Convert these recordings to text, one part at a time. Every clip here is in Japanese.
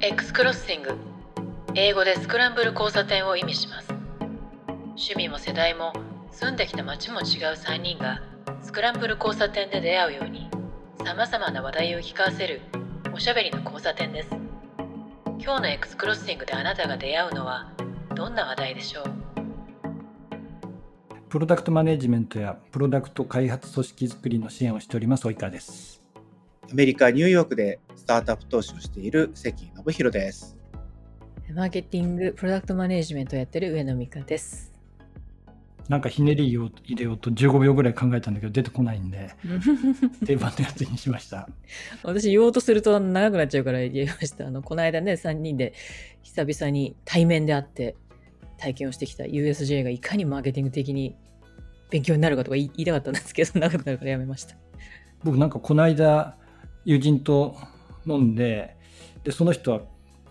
X クロッシング英語でスクランブル交差点を意味します。趣味も世代も住んできた街も違う3人がスクランブル交差点で出会うようにさまざまな話題を聞かせるおしゃべりの交差点です。今日の X クロッシングであなたが出会うのはどんな話題でしょう？プロダクトマネジメントやプロダクト開発組織づくりの支援をしております及川です。アメリカ・ニューヨークでスタートアップ投資をしている関信弘です。マーケティングプロダクトマネジメントをやってる上野美香です。なんかひねりを入れようと15秒ぐらい考えたんだけど出てこないんで 定番のやつにしました。私言おうとすると長くなっちゃうから言いました。あのこの間ね3人で久々に対面で会って体験をしてきた USJ がいかにマーケティング的に勉強になるかとか言い言いたかったんですけど長くなるからやめました。僕なんかこの間友人と飲んででその人は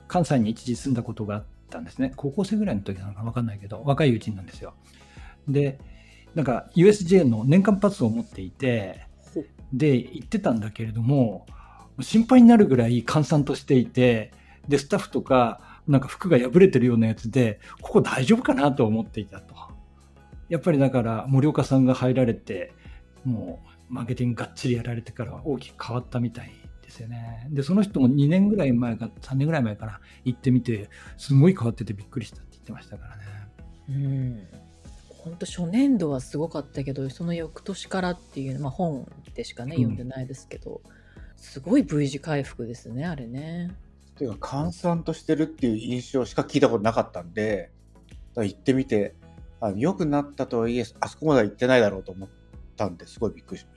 関西に一時住んだことがあったんですね。高校生ぐらいの時なのか分かんないけど若い友人なんですよ。でなんか USJ の年間パスを持っていてで行ってたんだけれども心配になるぐらい閑散としていてでスタッフとかなんか服が破れてるようなやつでここ大丈夫かなと思っていたと。やっぱりだから森岡さんが入られてもうマーケティングがっちりやられてから大きく変わったみたいですよね。でその人も2年ぐらい前か3年ぐらい前から行ってみてすごい変わっててびっくりしたって言ってましたからね。うん。本当初年度はすごかったけどその翌年からっていう、まあ、本でしかねうん。読んでないですけど、すごい V 字回復ですねあれね。というか、閑散としてるっていう印象しか聞いたことなかったんで、行ってみて、あ良くなったとはいえ、あそこまでは行ってないだろうと思ったんですごいびっくりしました。ね。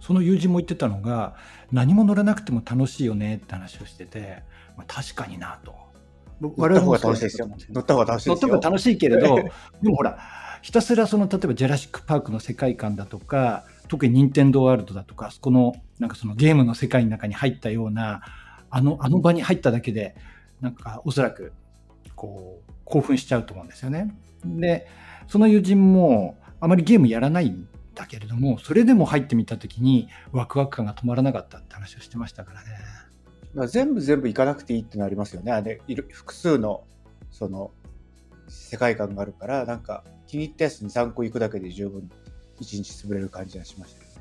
その友人も言ってたのが何も乗らなくても楽しいよねって話をしてて、まあ、確かになと乗った方が楽しいですよ。乗った方が楽しい乗った。方が楽しいけれどでもほらひたすらその例えばジェラシック・パークの世界観だとか特に任天堂ワールドだとかそこのなんかそのゲームの世界の中に入ったようなあのあの場に入っただけでなんかおそらくこう興奮しちゃうと思うんですよね。でその友人もあまりゲームやらないんだけれどもそれでも入ってみた時にワクワク感が止まらなかったって話をしてましたからね。まあ全部全部行かなくていいってのありますよね。あれ複数のその世界観があるから、なんか気に入ったやつに3個行くだけで十分一日潰れる感じがしましたよね。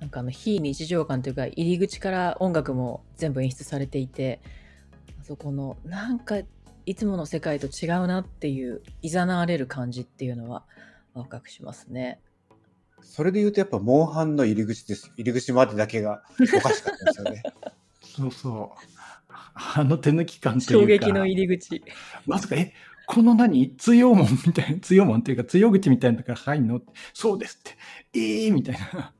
なんかあの非日常感というか入り口から音楽も全部演出されていてあそこのなんかいつもの世界と違うなっていう誘われる感じっていうのはワクワクしますね。それで言うとやっぱモンハンの入り口です。入り口までだけがおかしかったですよね。そうそうあの手抜き感というか衝撃の入り口。まさか、え、この何？通用門みたいな、通用門っていうか、通用口みたいなとこから入んの？そうですって。ええー、みたいな。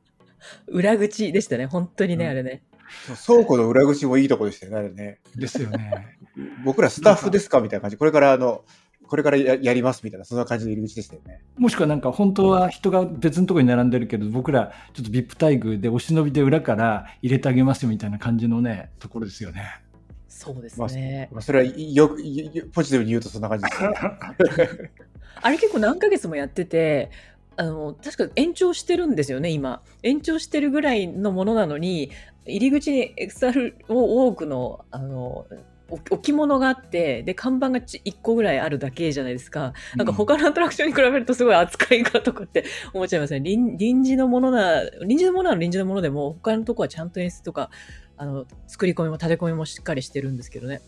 裏口でしたね本当にね、うんあれね。倉庫の裏口もいいとこでしたよね、あれね。ですよね。僕らスタッフですか？みたいな感じ。これからあの、これからややりますみたいな、そんな感じの入り口でしたよね。もしくはなんか、本当は人が別のところに並んでるけど、僕らちょっと VIP 待遇でお忍びで裏から入れてあげますよみたいな感じのね、ところですよね。そうですまあね。まあ、それはよポジティブに言うとそんな感じですよね。あれ結構何ヶ月もやってて、あの、確か延長してるんですよね、今。延長してるぐらいのものなのに、入り口に XR を多くの、あの、お置物があって、で、看板がち1個ぐらいあるだけじゃないですか。なんか他のアトラクションに比べるとすごい扱いがとかって思っちゃいますね。臨臨時のものな、臨時のものは臨時のものでも、他のとこはちゃんと演出とか、あの、作り込みも立て込みもしっかりしてるんですけどね。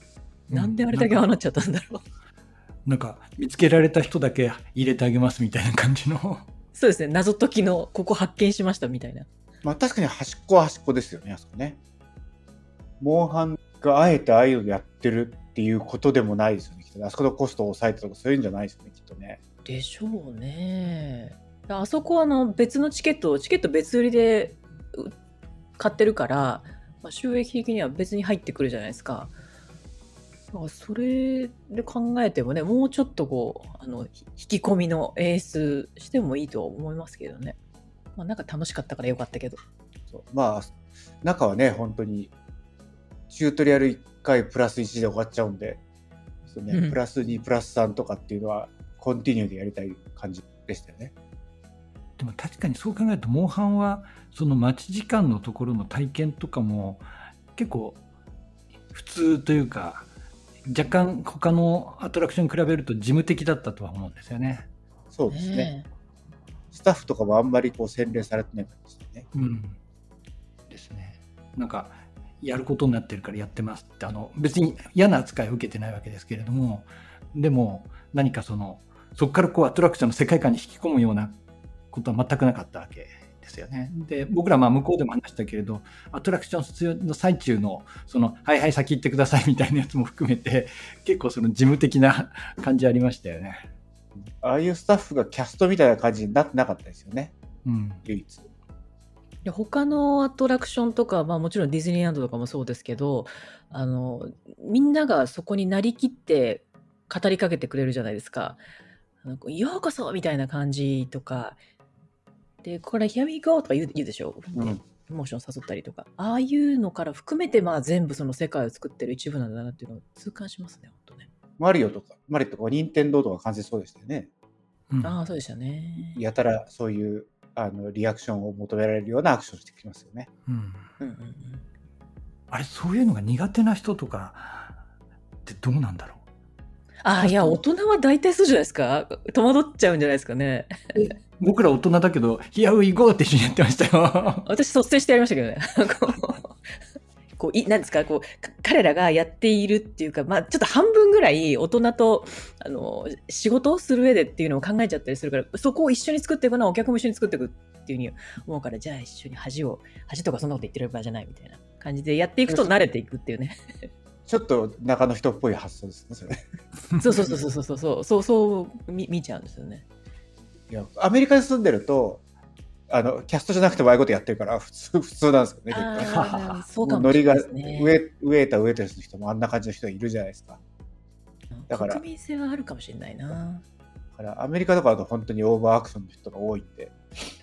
なんであれだけああなっちゃったんだろう。なんか、見つけられた人だけ入れてあげますみたいな感じの。そうですね、謎解きのここ発見しましたみたいな。まあ確かに端っこは端っこですよね、あそこね。モンハンがあえてああいうのやってるっていうことでもないですよね、きっとね。あそこのコストを抑えてとかそういうんじゃないですよね、きっとね。でしょうね。あそこはあの別のチケットをチケット別売りでう買ってるから、まあ、収益的には別に入ってくるじゃないですか。だからそれで考えてもね、もうちょっとこう、あの、ひ引き込みの演出してもいいとは思いますけどね。まあなんか楽しかったからよかったけど。そうまあ、中はね、本当に、チュートリアル1回プラス1で終わっちゃうんで、そうねうんプラス2、プラス3とかっていうのは、コンティニューでやりたい感じでしたよね。でも確かにそう考えると、モンハンは、その待ち時間のところの体験とかも、結構、普通というか若干他のアトラクションに比べると事務的だったとは思うんですよね。そうですね。ねスタッフとかもあんまりこう洗練されてない感じですね。うん、ですね。なんかやることになってるからやってますってあの別に嫌な扱いを受けてないわけですけれどもでも何かそのそこからこうアトラクションの世界観に引き込むようなことは全くなかったわけですよね。で僕らまあ向こうでも話したけれどアトラクションの最中のその「はいはい先行ってください」みたいなやつも含めて結構その事務的な感じありましたよね。ああいうスタッフがキャストみたいな感じになってなかったですよね、うん、唯一。で他のアトラクションとか、まあ、もちろんディズニーランドとかもそうですけどあのみんながそこになりきって語りかけてくれるじゃないですか。あのこうようこそみたいな感じとかでこれ「Here we go」とか言う言うでしょ、うんでモーション誘ったりとかああいうのから含めてまあ全部その世界を作ってる一部なんだなっていうのを痛感しますね本当ね。マリオとか、マリオとか、任天堂とか完全そうでしたよね。うんああそうでしたね。やたらそういうあのリアクションを求められるようなアクションしてきますよね。うんうんうんうんあれそういうのが苦手な人とかってどうなんだろう？ああいや大人は大体そうじゃないですか？戸惑っちゃうんじゃないですかね。僕ら大人だけど、ヒアウィゴーって一緒にやってましたよ。私率先してやりましたけどね。こう、い、なんですか、こう、彼らがやっているっていうか、まあ、ちょっと半分ぐらい大人と、あの、仕事をする上でっていうのを考えちゃったりするから、そこを一緒に作っていくのはお客も一緒に作っていくっていうふうに思うから、じゃあ一緒に恥を、恥とかそんなこと言ってる場合じゃないみたいな感じでやっていくと慣れていくっていうね。ちょっと中の人っぽい発想ですね、それ。そうそうそうそうそうそう、そうそう見見ちゃうんですよね。いや、アメリカに住んでると、あのキャストじゃなくてもああいうことやってるから、普通 普通なんですよね、結構そうかもしれノリが。上上えた上えた人もあんな感じの人いるじゃないですか。だから国民性はあるかもしれないな。だからアメリカとかだと本当にオーバーアクションの人が多いんで、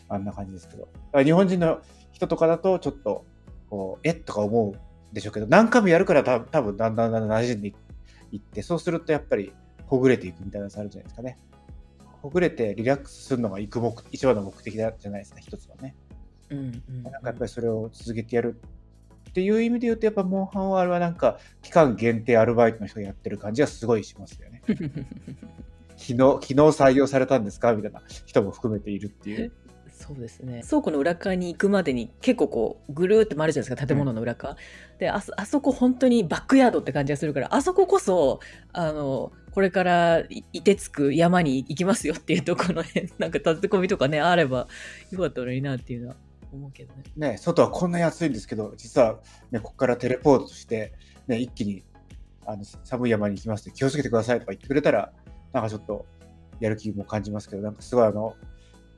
あんな感じですけど、日本人の人とかだとちょっと、こう、えっとか思うでしょうけど、何回もやるからた多分だんだんだんだん馴染んでいって、そうするとやっぱりほぐれていくみたいなやつあるじゃないですかね。ほぐれてリラックスするのが行く目一番の目的だじゃないですか、一つはね。うんうんうんなんかやっぱりそれを続けてやるっていう意味で言うと、やっぱモンハンはあれはなんか期間限定アルバイトの人がやってる感じがすごいしますよね。昨日、昨日採用されたんですか？みたいな人も含めているっていう。そうですね倉庫の裏側に行くまでに結構こうぐるーって回るじゃないですか建物の裏側、であそあそこ本当にバックヤードって感じがするからあそここそあのこれからいいてつく山に行きますよっていうところの辺 なんか立て込みとかねあればよかったのになっていうのは思うけどね。ね、外はこんなに暑いんですけど、実は、ね、ここからテレポートして、ね、一気にあの寒い山に行きますって気をつけてくださいとか言ってくれたら、なんかちょっとやる気も感じますけど、なんかすごいあの、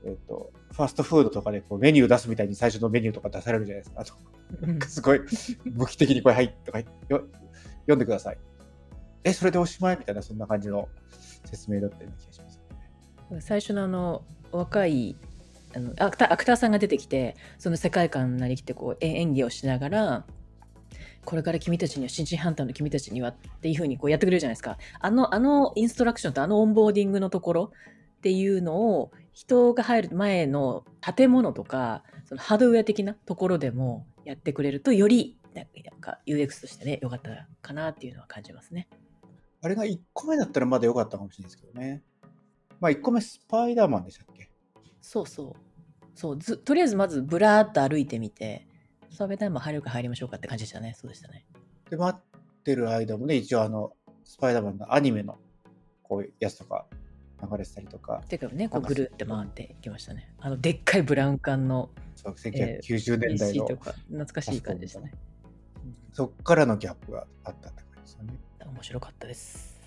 えっ、と、ファストフードとかでこうメニュー出すみたいに最初のメニューとか出されるじゃないですか。あと、すごい 武器的にこれ、はい、とかよ読んでください。え、それでおしまい？みたいな、そんな感じの説明だったような気がします。最初のあの若いあのアクターアクターさんが出てきてその世界観になりきってこう演技をしながらこれから君たちには新人ハンターの君たちにはっていうふうにこうやってくれるじゃないですかあのあのインストラクションとあのオンボーディングのところっていうのを人が入る前の建物とかそのハードウェア的なところでもやってくれるとよりなんか UX としてね良かったかなっていうのは感じますね。あれが1個目だったらまだ良かったかもしれないですけどね。まあ1個目スパイダーマンでしたっけ？そうそう。そうずとりあえずまずブラーっと歩いてみて、サーベタイム入るか入りましょうかって感じでしたね。そうでしたね。で、待ってる間もね、一応あの、スパイダーマンのアニメのこういうやつとか流れてたりとか、てかね、こうぐるって回っていきましたね。あの、でっかいブラウン管のそう1990年代の、とか、懐かしい感じでしたね。そっからのギャップがあったって感じですよね。面白かったです。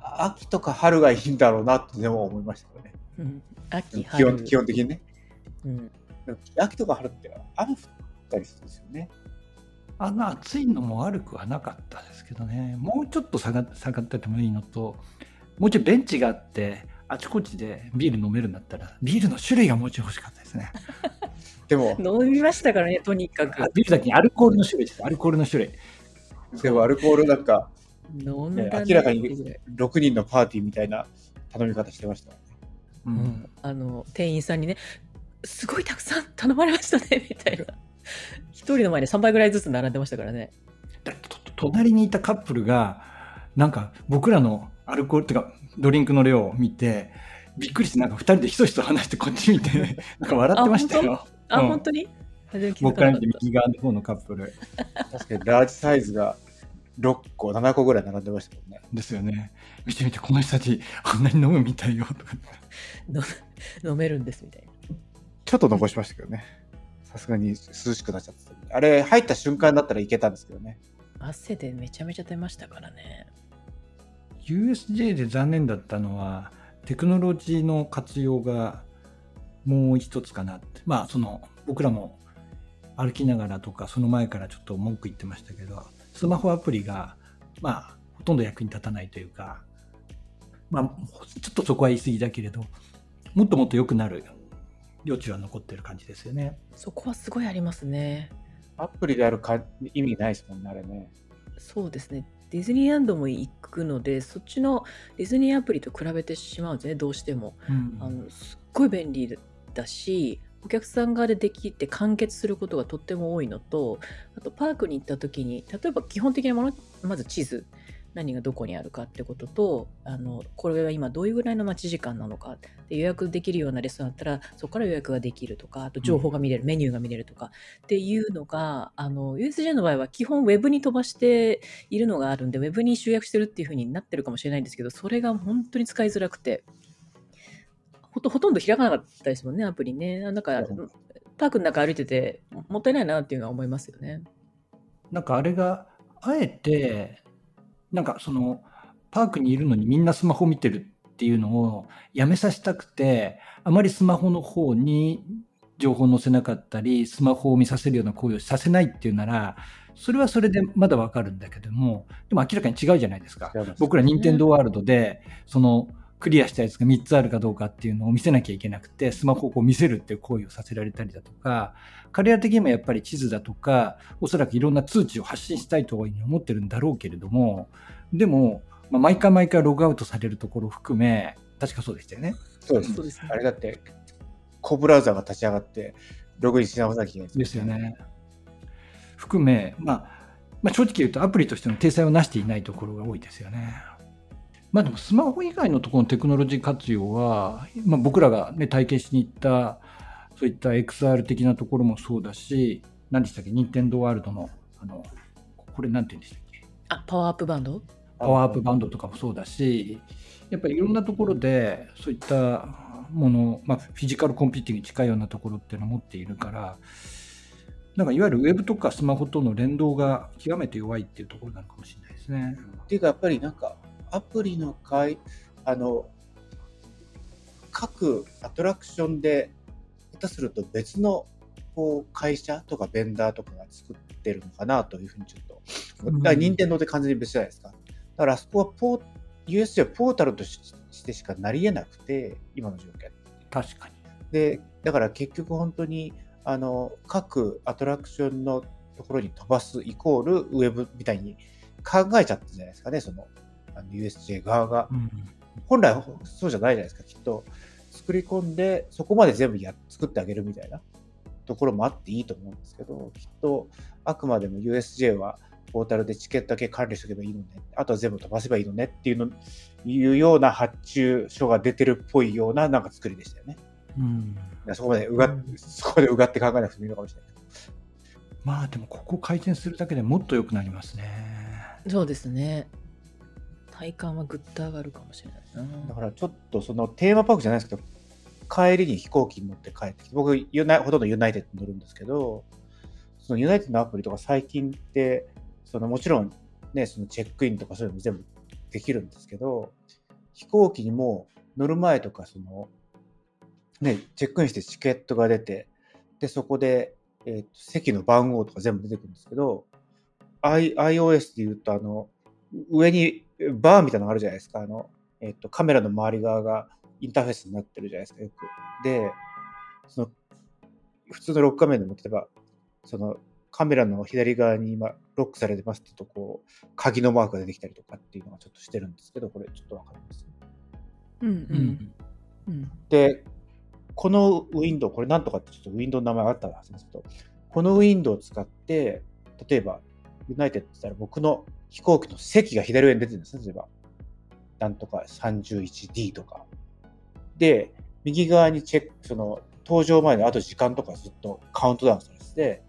秋とか春がいいんだろうなってでも思いましたよね。うん、秋、基本春。基本的にね。うん、秋とか春って雨降ったりするんですよね。あの暑いのも悪くはなかったですけどね、もうちょっと下が下がっててもいいのと、もうちょいベンチがあって、あちこちでビール飲めるんだったら、ビールの種類がもうちょい欲しかったですね。でも、飲みましたからね、とにかくあ。ビールだけにアルコールの種類です、アルコールの種類。でもアルコールなんか、飲んだねね明らかにっていうぐらい6人のパーティーみたいな頼み方してました。もん。ね。ううん。ん、あの店員さんにねすごいたくさん頼まれましたね みたいな。一人の前に3杯ぐらいずつ並んでましたからね。隣にいたカップルが、なんか僕らのアルコールっていうか、ドリンクの量を見て、びっくりして、なんか二人でひそひそ話してこっち見て、なんか笑ってましたよ。あ、うん。本当に？僕から見て右側の方のカップル確かにラージサイズが6個、7個ぐらい並んでましたもんね。ですよね。見てみて、この人たちあんなに飲むみたいよとか。飲めるんですみたいな。ちょっと残しましたけどね。さすがに涼しくなっちゃってたあれ、入った瞬間だったらいけたんですけどね。汗でめちゃめちゃ出ましたからね。USJ で残念だったのは、テクノロジーの活用がもう一つかなって。まあ、その、僕らも歩きながらとか、その前からちょっと文句言ってましたけど、スマホアプリが、まあ、ほとんど役に立たないというか、まあ、ちょっとそこは言い過ぎだけれど、もっともっと良くなる余地は残ってる感じですよね。そこはすごいありますね。アプリであるか意味ないですもんね、あれね。そうですね。ディズニーランドも行くので、そっちのディズニーアプリと比べてしまうんですね、どうしても。うんあのすっごい便利だし、お客さん側でできて完結することがとっても多いのと、あとパークに行った時に、例えば基本的なもの、まず地図、何がどこにあるかってことと、あのこれは今どういうぐらいの待ち時間なのかで予約できるようなレストランだったらそこから予約ができるとかあと情報が見れる、メニューが見れるとかっていうのがあの USJ の場合は基本ウェブに飛ばしているのがあるんでウェブに集約してるっていう風になってるかもしれないんですけどそれが本当に使いづらくてほとほとんど開かなかったですもんねアプリねなんかうんパークの中歩いててもったいないなっていうのは思いますよね。なんかあれが、あえて、なんかその、パークにいるのにみんなスマホ見てるっていうのをやめさせたくて、あまりスマホの方に情報を載せなかったり、スマホを見させるような行為をさせないっていうなら、それはそれでまだわかるんだけども、でも明らかに違うじゃないですか。す僕ら任天堂ワールドで、その、クリアしたやつが3つあるかどうかっていうのを見せなきゃいけなくて、スマホをこう見せるっていう行為をさせられたりだとか、彼ら的にもやっぱり地図だとか、おそらくいろんな通知を発信したいというふうに思ってるんだろうけれども、でも、まあ、毎回毎回ログアウトされるところを含め、確かそうでしたよね。そうです。そうですねあれだって、コブラウザが立ち上がって、ログインし直さなきゃいけないですよ。ね。含め、まあ、まあ、正直言うとアプリとしての体裁をなしていないところが多いですよね。まあでもスマホ以外のところのテクノロジー活用は、まあ、僕らが、ね、体験しに行ったそういった XR 的なところもそうだし、何でしたっけ、任天堂ワールドの、あの、これなんて言うんでしたっけ、あパワーアップバンド？パワーアップバンドとかもそうだし、やっぱりいろんなところでそういったもの、まあ、フィジカルコンピューティングに近いようなところっていうのを持っているから、なんかいわゆるウェブとかスマホとの連動が極めて弱いっていうところなのかもしれないですね。っていうか、やっぱりなんか、アプリの会、あの、各アトラクションで、下手すると別のこう会社とかベンダーとかが作ってるのかなというふうにちょっと、うんだから任天堂で完全に別じゃないですか。だからあそこはポー USJ はポータルとししてしかなり得なくて、今の状況。確かに。で、だから結局本当に、あの、各アトラクションのところに飛ばすイコールウェブみたいに考えちゃったじゃないですかね、その、あの USJ 側が。うん本来そうじゃないじゃないですか、きっと。作り込んで、そこまで全部や作ってあげるみたいなところもあっていいと思うんですけど、きっとあくまでも USJ はポータルでチケットだけ管理しておけばいいのね、あとは全部飛ばせばいいのねっていうのいうような発注書が出てるっぽいようななんか作りでしたよね。うんそこまでうが、そこでうがって考えなくてもいいのかもしれない。まあでもここ改善するだけでもっと良くなりますね。そうですね。体感はぐっと上がるかもしれないだ。からちょっとそのテーマパークじゃないですけど、帰りに飛行機に乗って帰ってきて、僕ユナ、ほとんどユナイテッドに乗るんですけど、そのユナイテッドのアプリとか最近って、そのもちろんね、そのチェックインとかそういうのも全部できるんですけど、飛行機にも乗る前とか、その、ね、チェックインしてチケットが出て、で、そこで、えーと席の番号とか全部出てくるんですけど、I、iOS で言うと、あの、上にバーみたいなのがあるじゃないですか。あの、えっと、カメラの周り側がインターフェースになってるじゃないですか、よく。で、その、普通のロック画面でも、例えば、その、カメラの左側に今、ロックされてますって言うと、こう、鍵のマークが出てきたりとかっていうのがちょっとしてるんですけど、これちょっとわかります？うんううんん。うん。で、このウィンドウ、これなんとかってちょっとウィンドウの名前があったはずですけど、このウィンドウを使って、例えば、ユナイテッドって言ったら僕の飛行機の席が左上に出てるんですね、例えば。なんとか 31D とか。で、右側にチェック、その、搭乗前のあと時間とかずっとカウントダウンされてて、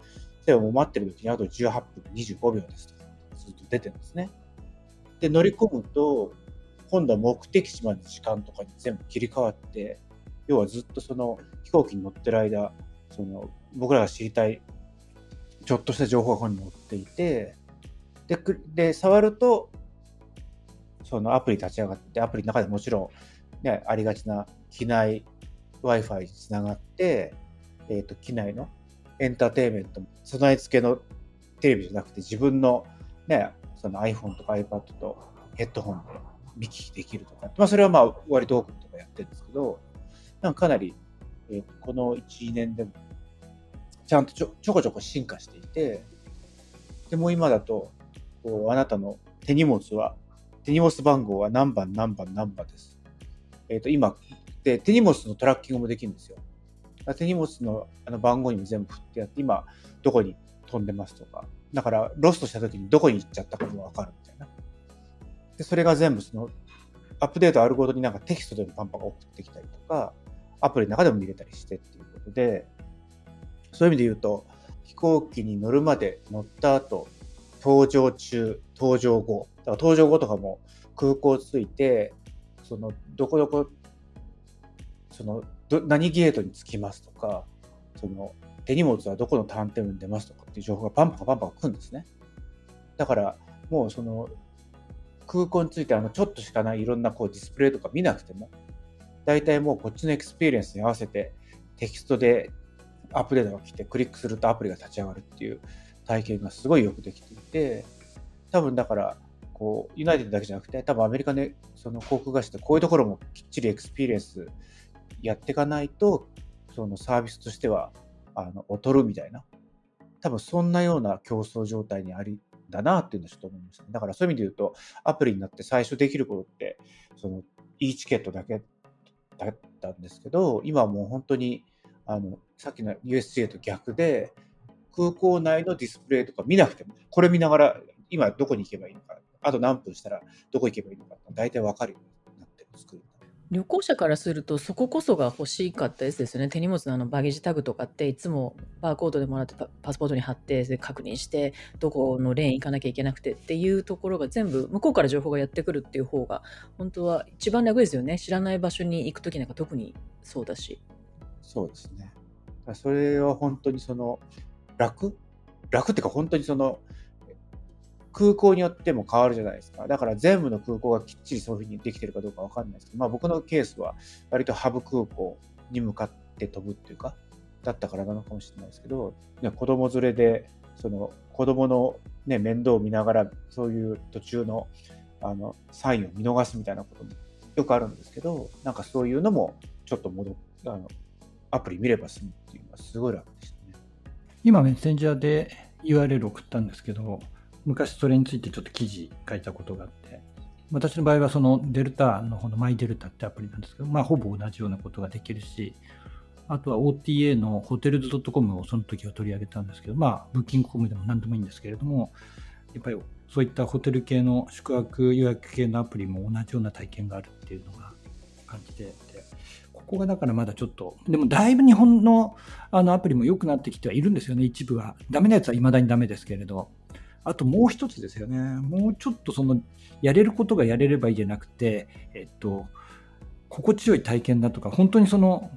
例えばもう待ってる時にあと18分25秒ですとか、ずっと出てるんですね。で、乗り込むと、今度は目的地までの時間とかに全部切り替わって、要はずっとその飛行機に乗ってる間、その僕らが知りたいちょっとした情報がここに載っていて、で、で触ると、そのアプリ立ち上がって、アプリの中でもちろん、ね、ありがちな機内 Wi-Fi につながって、えっ、ー、と、機内のエンターテインメント、備え付けのテレビじゃなくて自分のね、その iPhone とか iPad とヘッドホンで見聞きできるとか、まあそれはまあ割と多くとかやってるんですけど、なんかかなり、えー、この1、2年でもちゃんとちょちょこちょこ進化していて、でも今だと、こうあなたの手荷物は、手荷物番号は何番何番何番です。えっ、ー、と、今、で、手荷物のトラッキングもできるんですよ。手荷物のあの番号にも全部振ってやって、今、どこに飛んでますとか。だから、ロストした時にどこに行っちゃったかもわかるみたいな。で、それが全部その、アップデートあるごとになんかテキストでもパンパン送ってきたりとか、アプリの中でも見れたりしてっていうことで、そういう意味で言うと、飛行機に乗るまで乗った後、搭乗中、搭乗後、だから搭乗後とかも空港着いて、その、どこどこ、その、ど何ゲートに着きますとか、その、手荷物はどこのターンテーブルに出ますとかっていう情報がパンパンパンパン来るんですね。だから、もうその、空港についてあのちょっとしかないいろんなこうディスプレイとか見なくても、大体もうこっちのエクスペリエンスに合わせてテキストでアップデートが来てクリックするとアプリが立ち上がるっていう体験がすごいよくできていて、多分だから、こう、ユナイテッドだけじゃなくて、多分アメリカのその航空会社ってこういうところもきっちりエクスペリエンスやっていかないと、そのサービスとしては、あの、劣るみたいな。多分そんなような競争状態にあり、だなっていうのはちょっと思いました、ね。だからそういう意味で言うと、アプリになって最初できることって、その、いいチケットだけだったんですけど、今はもう本当に、あの、さっきの USJ と逆で、空港内のディスプレイとか見なくても、これ見ながら、今どこに行けばいいのか、あと何分したらどこ行けばいいのか、大体わかるようになってる作る。旅行者からするとそここそが欲しかったですよね。手荷物のあのバゲージタグとかっていつもバーコードでもらってパスポートに貼ってで確認してどこのレーン行かなきゃいけなくてっていうところが全部向こうから情報がやってくるっていう方が本当は一番楽ですよね。知らない場所に行く時なんか特にそうだし。そうですね。それは本当にその楽？楽っていうか本当にその空港によっても変わるじゃないですか。だから全部の空港がきっちりそういうふうにできてるかどうかわかんないですけど、まあ僕のケースは割とハブ空港に向かって飛ぶっていうか、だったからなのかもしれないですけど、子供連れで、その子供のね、面倒を見ながら、そういう途中のあのサインを見逃すみたいなこともよくあるんですけど、なんかそういうのもちょっと戻あのアプリ見れば済むっていうのはすごい楽でした。今メッセンジャーで URL 送ったんですけど、昔それについてちょっと記事書いたことがあって、私の場合はそのデルタの方のマイデルタってアプリなんですけど、まあほぼ同じようなことができるし、あとは OTA のホテルズ .com をその時は取り上げたんですけど、まあブッキングコムでも何でもいいんですけれども、やっぱりそういったホテル系の宿泊予約系のアプリも同じような体験があるっていうのが感じてこがだからまだちょっと、でもだいぶ日本のあのアプリも良くなってきてはいるんですよね、一部は。ダメなやつは未だにダメですけれど。あともう一つですよね。もうちょっとその、やれることがやれればいいじゃなくて、えっと、心地よい体験だとか、本当にその、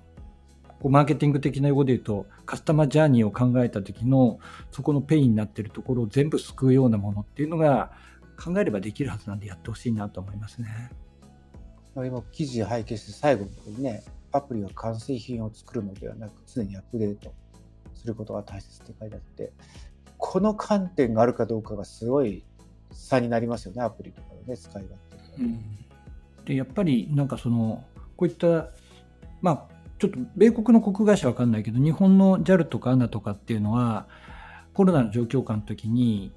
こうマーケティング的な用語で言うと、カスタマージャーニーを考えた時の、そこのペインになってるところを全部救うようなものっていうのが、考えればできるはずなんでやってほしいなと思いますね。今、記事拝見して最後にね、アプリは完成品を作るのではなく、常にアップデートすることが大切って書いてあって、この観点があるかどうかがすごい差になりますよね、アプリとかでね、使い勝手、うん、でやっぱりなんかその、こういった、まあ、ちょっと米国の航空会社は分かんないけど、日本の JAL とか ANA とかっていうのは、コロナの状況下の時に、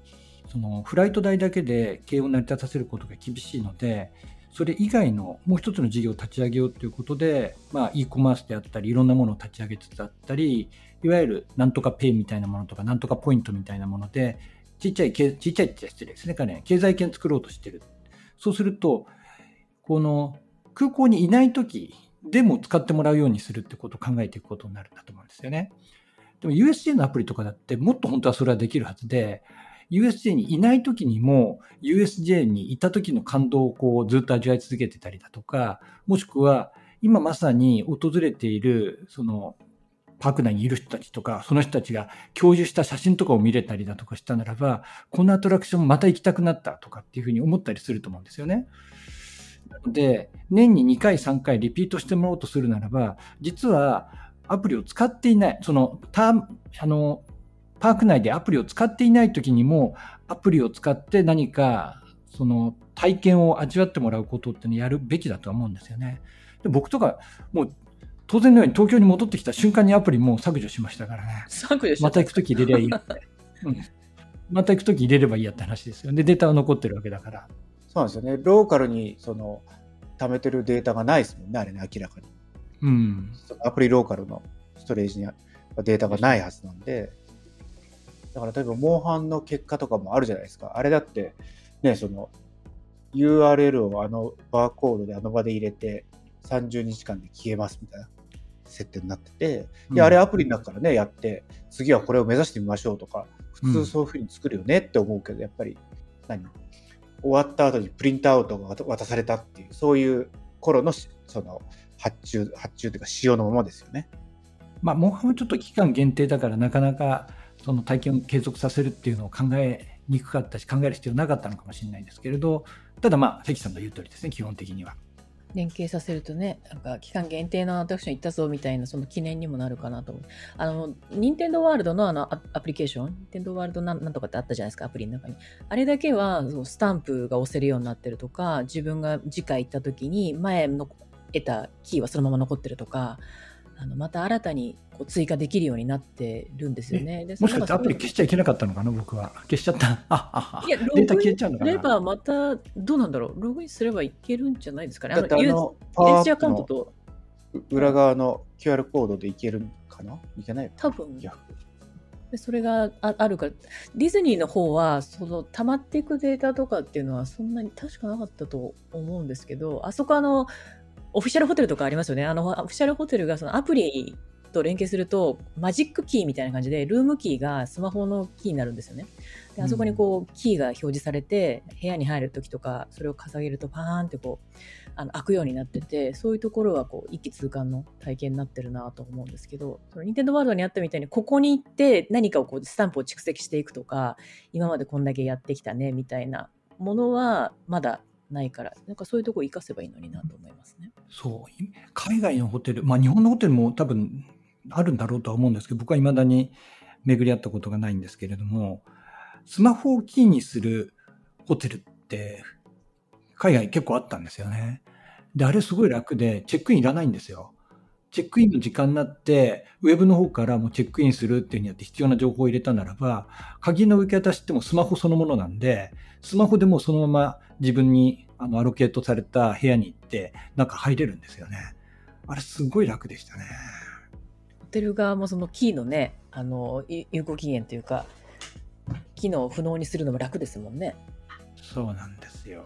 そのフライト代だけで経営を成り立たせることが厳しいので、それ以外のもう一つの事業を立ち上げようということで、まあ、e コマースであったり、いろんなものを立ち上げつつあったり、いわゆるなんとかペイみたいなものとか、なんとかポイントみたいなもので、ちっちゃい、ちっちゃいって失礼ですね、彼、経済圏作ろうとしてる。そうすると、この空港にいないときでも使ってもらうようにするってことを考えていくことになるんだと思うんですよね。でも USJ のアプリとかだってもっと本当はそれはできるはずで、USJ にいない時にも USJ にいた時の感動をこうずっと味わい続けてたりだとか、もしくは今まさに訪れているそのパーク内にいる人たちとか、その人たちが共有した写真とかを見れたりだとかしたならば、このアトラクションまた行きたくなったとかっていうふうに思ったりすると思うんですよね。で、年に2回、3回リピートしてもらおうとするならば、実はアプリを使っていない、その、たあの、パーク内でアプリを使っていない時にも、アプリを使って何か、その、体験を味わってもらうことっていうのをやるべきだとは思うんですよね。で僕とか、もう、当然のように東京に戻ってきた瞬間にアプリもう削除しましたからね。削除しまた行くとき入れりゃいいって。うん。また行くとき入れればいいやって話ですよ。で、データは残ってるわけだから。そうなんですよね。ローカルに、その、貯めてるデータがないですもんね、あれね、明らかに。うん。アプリローカルのストレージにデータがないはずなんで、だから例えば、モンハンの結果とかもあるじゃないですか。あれだって、ね、その、URL をあのバーコードであの場で入れて、30日間で消えますみたいな設定になってて、で、あれアプリの中からね、やって、次はこれを目指してみましょうとか、普通そういうふうに作るよねって思うけど、やっぱり、何？終わった後にプリントアウトが渡されたっていう、そういう頃のその発注、発注というか仕様のままですよね。まあ、モンハンはちょっと期間限定だからなかなかその体験を継続させるっていうのを考えにくかったし考える必要なかったのかもしれないですけれどただまあ関さんの言う通りですね基本的には。連携させるとね、なんか期間限定のアトラクション行ったぞみたいな、その記念にもなるかなと思う。あの、任天堂ワールドのあのアプリケーション、任天堂ワールドなんとかってあったじゃないですか、アプリの中に。あれだけは、そうスタンプが押せるようになってるとか、自分が次回行った時に前の得たキーはそのまま残ってるとか、あのまた新たにこう追加できるようになってるんですよね。もしかしてアプリ消しちゃいけなかったのかな、僕は。消しちゃった。ああいや、ログインすればまた、どうなんだろう、ログインすればいけるんじゃないですかね？あの、あのパワーアカウントと。裏側の QR コードでいけるかな？いけない？多分。でそれがああるから、ディズニーの方は、その溜まっていくデータとかっていうのはそんなに確かなかったと思うんですけど、あそこあの、オフィシャルホテルとかありますよね。あの、オフィシャルホテルがそのアプリと連携すると、マジックキーみたいな感じで、ルームキーがスマホのキーになるんですよね。で、あそこにこう、キーが表示されて、部屋に入るときとか、それを掲げるとパーンってこう、あの開くようになってて、そういうところはこう、一気通貫の体験になってるなと思うんですけど、そのニンテンドワールドにあったみたいに、ここに行って何かをこう、スタンプを蓄積していくとか、今までこんだけやってきたね、みたいなものは、まだないから、なんかそういうとこ活かせばいいのになと思いますね。そう海外のホテル、まあ、日本のホテルも多分あるんだろうとは思うんですけど僕はいまだに巡り合ったことがないんですけれどもスマホをキーにするホテルって海外結構あったんですよね。であれすごい楽でチェックインいらないんですよ。チェックインの時間になって、ウェブの方からもチェックインするっていうにやって必要な情報を入れたならば、鍵の受け渡しってもスマホそのものなんで、スマホでもそのまま自分にあのアロケートされた部屋に行って、中入れるんですよね。あれすごい楽でしたね。ホテル側もそのキーのね、あの、有効期限というか、機能を不能にするのも楽ですもんね。そうなんですよ。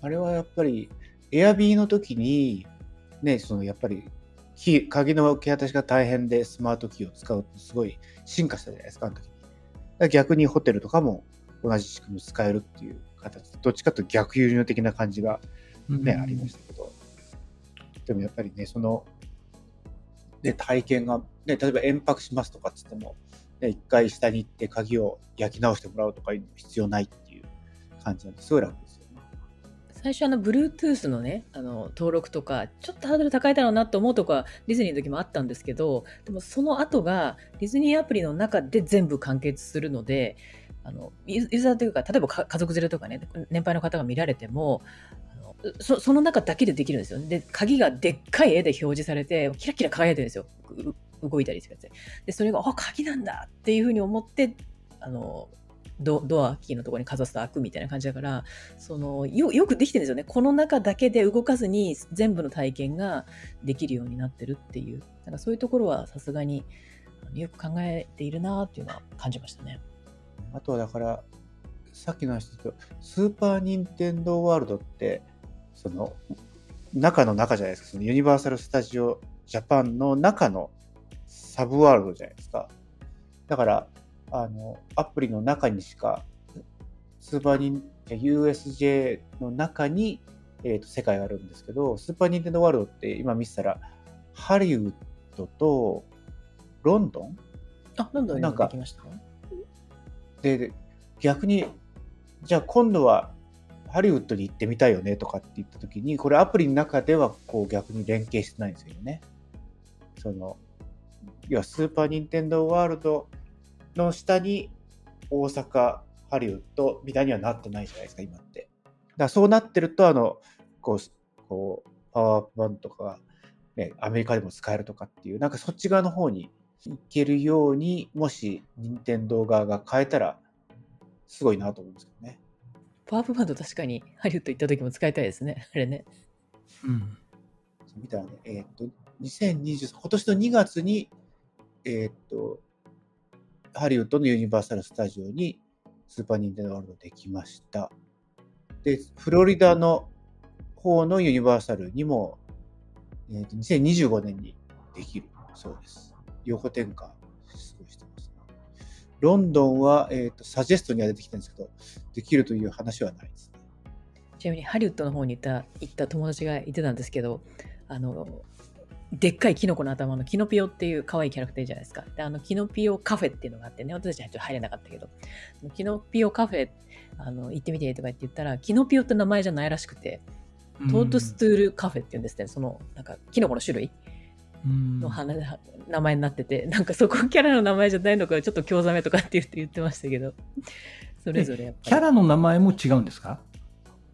あれはやっぱり、エアビーの時に、ね、そのやっぱり鍵の受け渡しが大変でスマートキーを使うとすごい進化したじゃないですか、あの時に。逆にホテルとかも同じ仕組み使えるっていう形どっちかというと逆輸入的な感じがね、うん、ありましたけど。でもやっぱりね、その、ね、体験が、ね、例えば延泊しますとかっつっても、ね、一回下に行って鍵を焼き直してもらうとかいうのも必要ないっていう感じなんですごい楽。最初あの Bluetooth のねあの登録とかちょっとハードル高いだろうなと思うとかディズニーの時もあったんですけどでもその後がディズニーアプリの中で全部完結するのであのユーザーというか例えば家族連れとかね年配の方が見られてもそその中だけでできるんですよ。で、鍵がでっかい絵で表示されて、キラキラ輝いてるんですよ。動いたりして。で、それが、あ、鍵なんだっていうふうに思って、あの、ドドアキーのところにかざすと開くみたいな感じだからそのよよくできてるんですよねこの中だけで動かずに全部の体験ができるようになってるっていうなんかそういうところはさすがによく考えているなっていうのは感じましたね。あとはだから、さっきの話と、スーパー・ニンテンドー・ワールドって、その、中の中じゃないですか、そのユニバーサル・スタジオ・ジャパンの中のサブワールドじゃないですか。だから、あの、アプリの中にしか、スーパーニン、USJ の中に、えー、と世界があるんですけど、スーパー・ニンテンドー・ワールドって今見てたら、ハリウッドとロンドンあ、ロンドンになんかもできました？で、で逆に、じゃあ今度はハリウッドに行ってみたいよねとかって言ったときに、これアプリの中ではこう逆に連携してないんですよね。その、要はスーパー・ニンテンドー・ワールドの下に大阪、ハリウッドみたいにはなってないじゃないですか、今って。だからそうなってると、あの、こう、こうパワーアップ版とかが、ね、アメリカでも使えるとかっていう、なんかそっち側の方にいけるように、もし、任天堂側が変えたら、すごいなと思うんですけどね。パワーアップバンド確かにハリウッド行った時も使いたいですね。あれね。うん。そう見たらね、えーっと、2023、今年の2月に、えーっと、ハリウッドのユニバーサル・スタジオにスーパー・ニンテンドー・ワールドできました。で、フロリダの方のユニバーサルにも、えーと2025年にできるそうです。横転換、すごいしてますね。ロンドンは、えーっと、サジェストには出てきたんですけど、できるという話はないですね。ちなみにハリウッドの方に行った行った友達がいてたんですけど、あの、でっかいキノコの頭のキノピオっていう可愛いキャラクターじゃないですか。で、あの、キノピオカフェっていうのがあってね、私たちはちょっと入れなかったけど、キノピオカフェ、あの、行ってみてとか言って言ったら、キノピオって名前じゃないらしくて、 Toadstool Cafe って言うんですね。その、なんか、キノコの種類うんの花名前になってて、なんかそこキャラの名前じゃないのか、ちょっと興ざめとかって言って言ってましたけど、それぞれやっぱり。キャラの名前も違うんですか？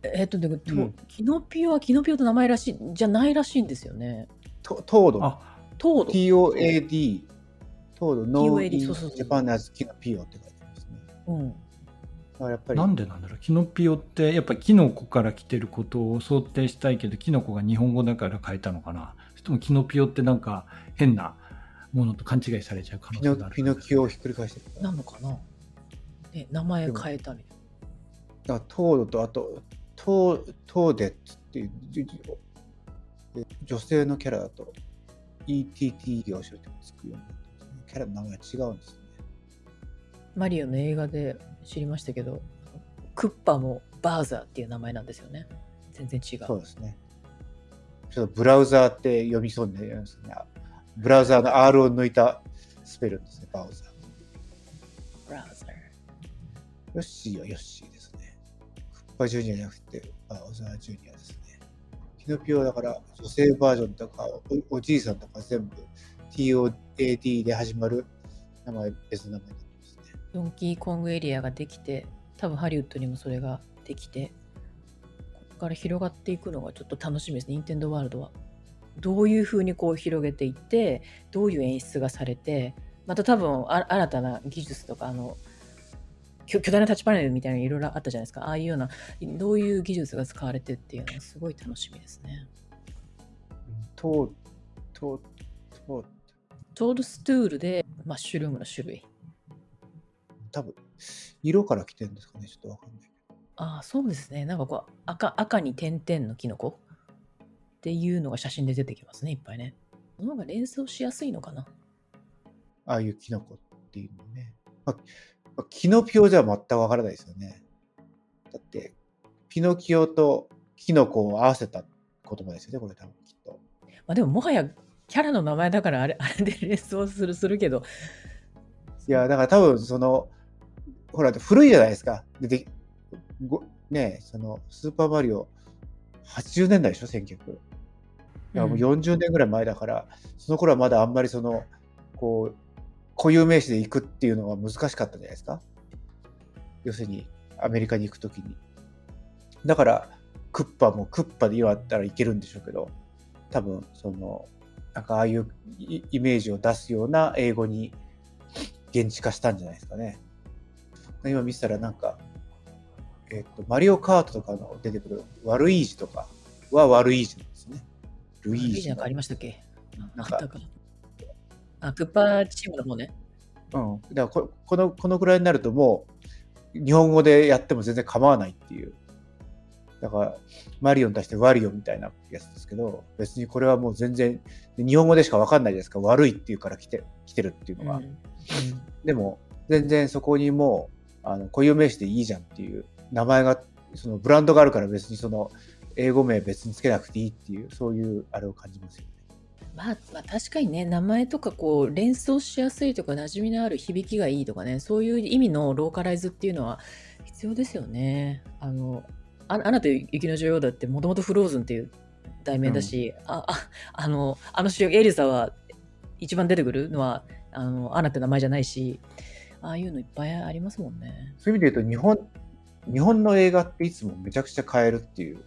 えっと、でも、とうんキノピオはキノピオと名前らしい、じゃないらしいんですよね。トトード、あ、 Toad。TOAD、Toad, known in Japan as キノピオって書いてますね。うん。やっぱり。なんでなんだろう？キノピオってやっぱキノコから来てることを想定したいけどキノコが日本語だから変えたのかな？それともキノピオってなんか変なものと勘違いされちゃう可能性があるピノキオをひっくり返してる。なのかな？ね、名前変えたみたいだ Toad とあと Toadette っていうじじえ女性のキャラだと ETT 業種ってつくようになってますね。キャラの名前が違うんですよね。な。マリオの映画で知りましたけど、クッパもバーザーっていう名前なんですよね。全然違う。そうですね。ちょっとブラウザーって読みそうになりますね。ブラウザーの R を抜いたスペルですね、バウザー。ブラウザー。ヨッシーはヨッシーですね。クッパジュニアじゃなくて、バウザージュニアですノピオだから女性バージョンとかおおじいさんとか全部 TOAD で始まる名前、別の名前になってますね。ドンキーコングエリアができて、多分ハリウッドにもそれができて、ここから広がっていくのがちょっと楽しみですね、ニンテンドーワールドは。どういうふうにこう広げていって、どういう演出がされて、また多分新たな技術とか、あの、巨巨大なタッチパネルみたいなのいろいろあったじゃないですか。ああいうような、どういう技術が使われてっていうのはすごい楽しみですね。トー、トー、トー、 toadstool でマッシュルームの種類。多分色から来てるんですかね、ちょっとわかんない。ああ、そうですね。なんかこう赤赤に点々のキノコ？っていうのが写真で出てきますね、いっぱいね。その方が連想しやすいのかな？ああいうキノコっていうのね。まあ、まあキノピオでは全くわからないですよね。だって、ピノキオとキノコを合わせた言葉ですよね、これ多分きっと。まあでももはやキャラの名前だからあれ あれで連想するするけど。いや、だから多分その、ほら、古いじゃないですか。ででごねえその、スーパーマリオ、80年代でしょ、1900。いや、もう40年ぐらい前だから、その頃はまだあんまりその、こう、固有名詞で行くっていうのが難しかったじゃないですか。要するに、アメリカに行くときに。だから、クッパもクッパで今だったらいけるんでしょうけど、多分、その、なんかああいうイメージを出すような英語に現地化したんじゃないですかね。今見せたらなんか、えっ、と、マリオカートとかの出てくる悪い字とかは悪い字なんですね。ルイージルイージなんかありましたっけ？なんかあクッパーチームの方ね。うん。だからここの、このぐらいになるともう、日本語でやっても全然構わないっていう。だから、マリオに対してワリオみたいなやつですけど、別にこれはもう全然、日本語でしかわかんないじゃないですか。悪いっていうから来て、来てるっていうのは。うんでも、全然そこにもう、あの固有名詞でいいじゃんっていう、名前が、そのブランドがあるから別にその、英語名別につけなくていいっていう、そういうあれを感じますよね。まあ、まあ確かにね名前とかこう連想しやすいとか馴染みのある響きがいいとかねそういう意味のローカライズっていうのは必要ですよね。あのあアナと雪の女王だってもともとフローズンっていう題名だし、あああのあの主役エリサは一番出てくるのはあのアナって名前じゃないしああいうのいっぱいありますもんね。そういう意味で言うと、日本、日本の映画っていつもめちゃくちゃ変えるっていう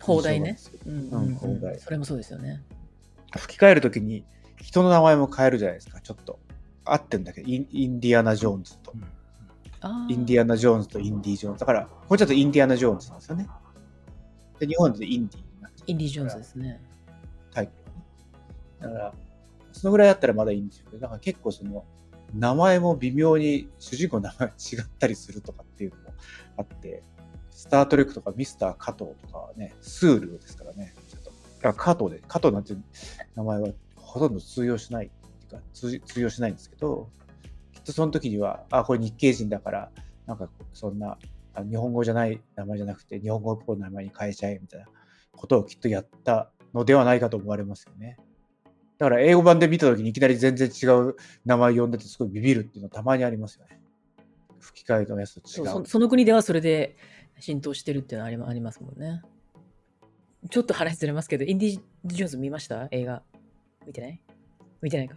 放題ねうんうん放題それもそうですよね。吹き替えるときに人の名前も変えるじゃないですか、ちょっと。合ってんだけど、インインディアナ・ジョーンズと。あインディアナ・ジョーンズとインディ・ジョーンズ。だから、これちょっとインディアナ・ジョーンズなんですよね。で、日本でインディになっちゃうインディ・ジョーンズですね。タイプ。だから、そのぐらいだったらまだいいんですよね。だから結構その、名前も微妙に主人公の名前が違ったりするとかっていうのもあって、スター・トレックとかミスター・加藤とかはね、スールですからね。ちょっとだから加藤で、加藤なんて名前はほとんど通用しないっていうか、通通用しないんですけど、きっとその時には、あ、これ日系人だから、なんかそんな、日本語じゃない名前じゃなくて、日本語っぽい名前に変えちゃえみたいなことをきっとやったのではないかと思われますよね。だから英語版で見た時にいきなり全然違う名前呼んでてすごいビビるっていうのはたまにありますよね。吹き替えのやつと違うその国ではそれで浸透してるっていうのはありますもんね。ちょっと話ずれますけど、インディ・ジョーンズ見ました？映画。見てない？見てないか。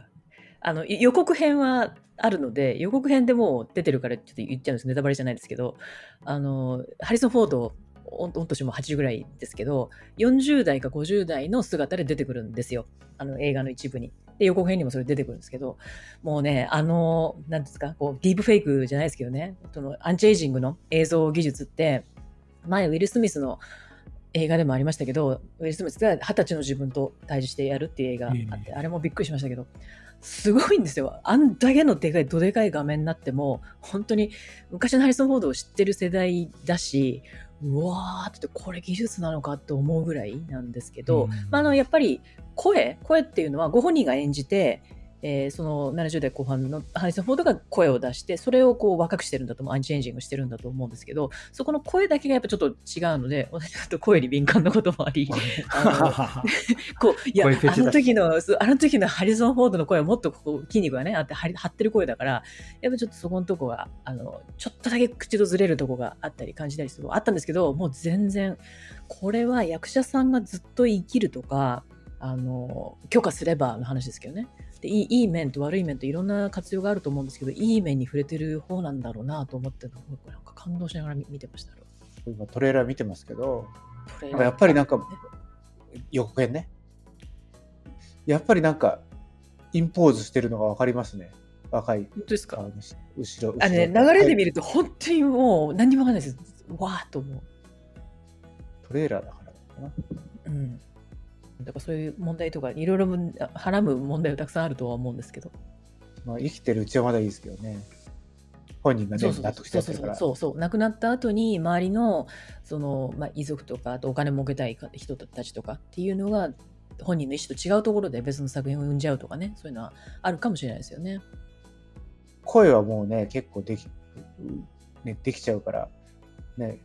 あの、予告編はあるので、予告編でもう出てるからちょっと言っちゃうんです。ネタバレじゃないですけど、あの、ハリソン・フォード、御御年も80ぐらいですけど、40代か50代の姿で出てくるんですよ。あの映画の一部に。で、予告編にもそれ出てくるんですけど、もうね、あの、なんですか、こう、ディープフェイクじゃないですけどね、そのアンチエイジングの映像技術って、前、ウィル・スミスの映画でもありましたけど、ウィル・スミスが二十歳の自分と対峙してやるっていう映画あって、ええあれもびっくりしましたけど、すごいんですよ。あんだけのでかい、どでかい画面になっても、本当に昔のハリソン・フォードを知ってる世代だし、うわーってこれ技術なのかと思うぐらいなんですけど、うんまあ、あのやっぱり声声っていうのはご本人が演じて、えーその70代後半のハリソン・フォードが声を出してそれをこう若くしてるんだと思うアンチエイジングしてるんだと思うんですけどそこの声だけがやっぱちょっと違うので私ちょっと声に敏感なこともあり あのこう いやあ声フェチだの時のあの時のハリソン・フォードの声はもっとこう筋肉がねあって張ってる声だからやっぱちょっとそこのとこがあのちょっとだけ口とずれるとこがあったり感じたりするあったんですけどもう全然これは役者さんがずっと生きるとかあの許可すればの話ですけどねでいいいい面と悪い面といろんな活用があると思うんですけどいい面に触れてる方なんだろうなと思ってなんか感動しながら見見てました今トレーラー見てますけど、やっぱりなんか予告編ね。やっぱりなんか、インポーズしてるのがわかりますね。若い本当ですか？後ろ。あのね、流れで見ると本当にもう何にもわかんないです。わーっと思う。トレーラーだからかな。うん。だからそういう問題とかいろいろはらむ問題はたくさんあるとは思うんですけど。まあ、生きてるうちはまだいいですけどね。本人がね、納得してるから。そうそう亡くなった後に周りのその、まあ、遺族とかあとお金儲けたい人たちとかっていうのが本人の意思と違う。ところで別の作品を生んじゃうとかねそう。いうのはあるかもしれないですよね。声はもう。ね、結構でき、ね、できちゃう。から、ね、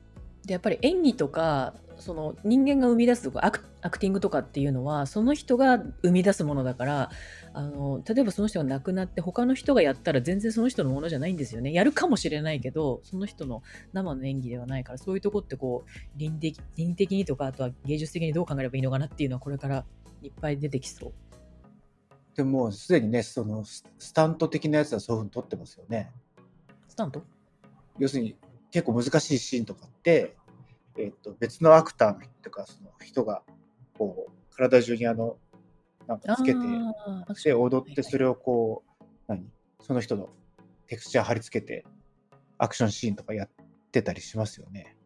でやっぱり演技とかその人間が生み出すとかアクティングとかっていうのはその人が生み出すものだからあの例えばその人が亡くなって他の人がやったら全然その人のものじゃないんですよねやるかもしれないけどその人の生の演技ではないからそういうとこってこう倫理倫理的にとかあとは芸術的にどう考えればいいのかなっていうのはこれからいっぱい出てきそう。でももうすでにね、そのススタント的なやつはそういうふうに撮ってますよね。スタント？要するに結構難しいシーンとかって、えっと別のアクターとかその人がこう体中にあのなんかつけてで踊ってそれをこう何？その人のテクスチャー貼り付けてアクションシーンとかやってたりしますよね。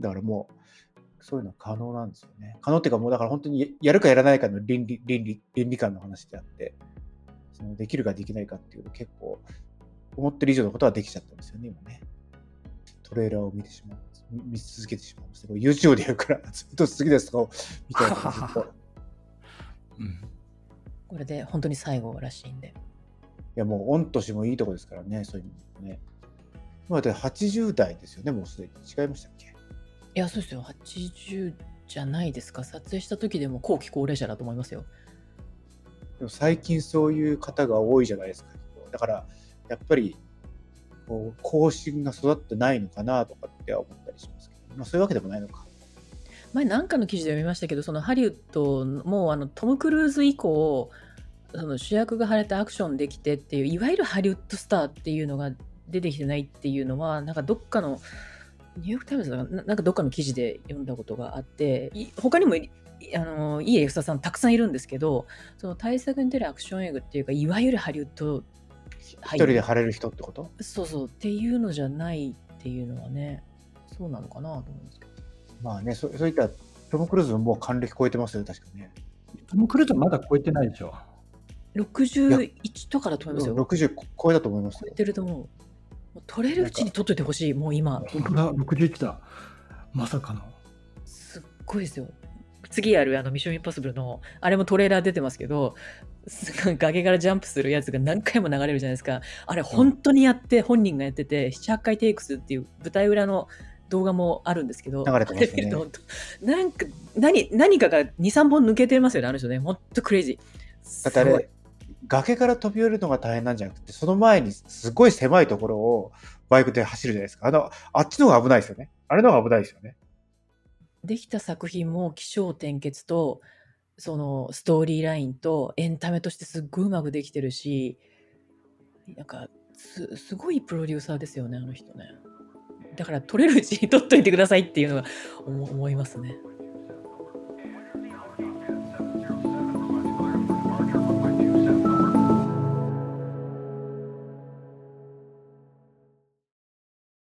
だからもうそういうの可能なんですよね。可能っていうかもうだから本当にややるかやらないかの倫理倫理倫理観の話であってそのできるかできないかっていうの結構思ってる以上のことはできちゃったんですよね今ねトレーラーを見てしまう。見続けてしまうんですね。YouTube でやるから、ずっと好きですとかを見たいとずっと。うん。これで本当に最後らしいんで。いやもう御年もいいとこですからね、そういうのね。まだ80代ですよね、もうすでに。違いましたっけ？いや、そうですよ。80じゃないですか。撮影した時でも後期高齢者だと思いますよ。でも最近そういう方が多いじゃないですか。だから、やっぱり、こう、更新が育ってないのかなとかって思ったりしますけど、まあそういうわけでもないのか。前なんかの記事で読みましたけど、そのハリウッドもうあのトム・クルーズ以降、その主役が晴れてアクションできてっていう、いわゆるハリウッドスターっていうのが出てきてないっていうのは、なんかどっかの、ニューヨーク・タイムズなんかどっかの記事で読んだことがあって、い他にもあのいい役者さんたくさんいるんですけど、その対策に出るアクション映画っていうか、いわゆるハリウッド一人で晴れる人ってこと？そうそうっていうのじゃないっていうのはね、そうなのかなと思うんですけど。まあね、そそういったトム・クルーズももう還暦超えてますよ、確かね。トム・クルーズはまだ超えてないでしょ。61とかだと思いますよ。60超えたと思いますよ超え。てると思う。もう取れるうちに取っといてほしい、もう今。本当だ、61だ。まさかの。すっごいですよ。次やるあのミッションインポッシブルの、あれもトレーラー出てますけど、崖からジャンプするやつが何回も流れるじゃないですか。あれ本当にやって、本人がやってて、7、8回テイクスっていう舞台裏の動画もあるんだけど、流れてますよね なんか、何、何かが2、3本抜けてますよね、あの人ね。ほんとクレイジー。だってあれ、崖から飛び降りるのが大変なんじゃなくて、その前にすごい狭いところをバイクで走るじゃないですか。あの、あっちの方が危ないですよね。あれの方が危ないですよね。できた作品も起承転結とそのストーリーラインとエンタメとしてすっごいうまくできてるしなんかすすごいプロデューサーですよねあの人ね。だから撮れるうちに撮っといてくださいっていうのが思思いますね。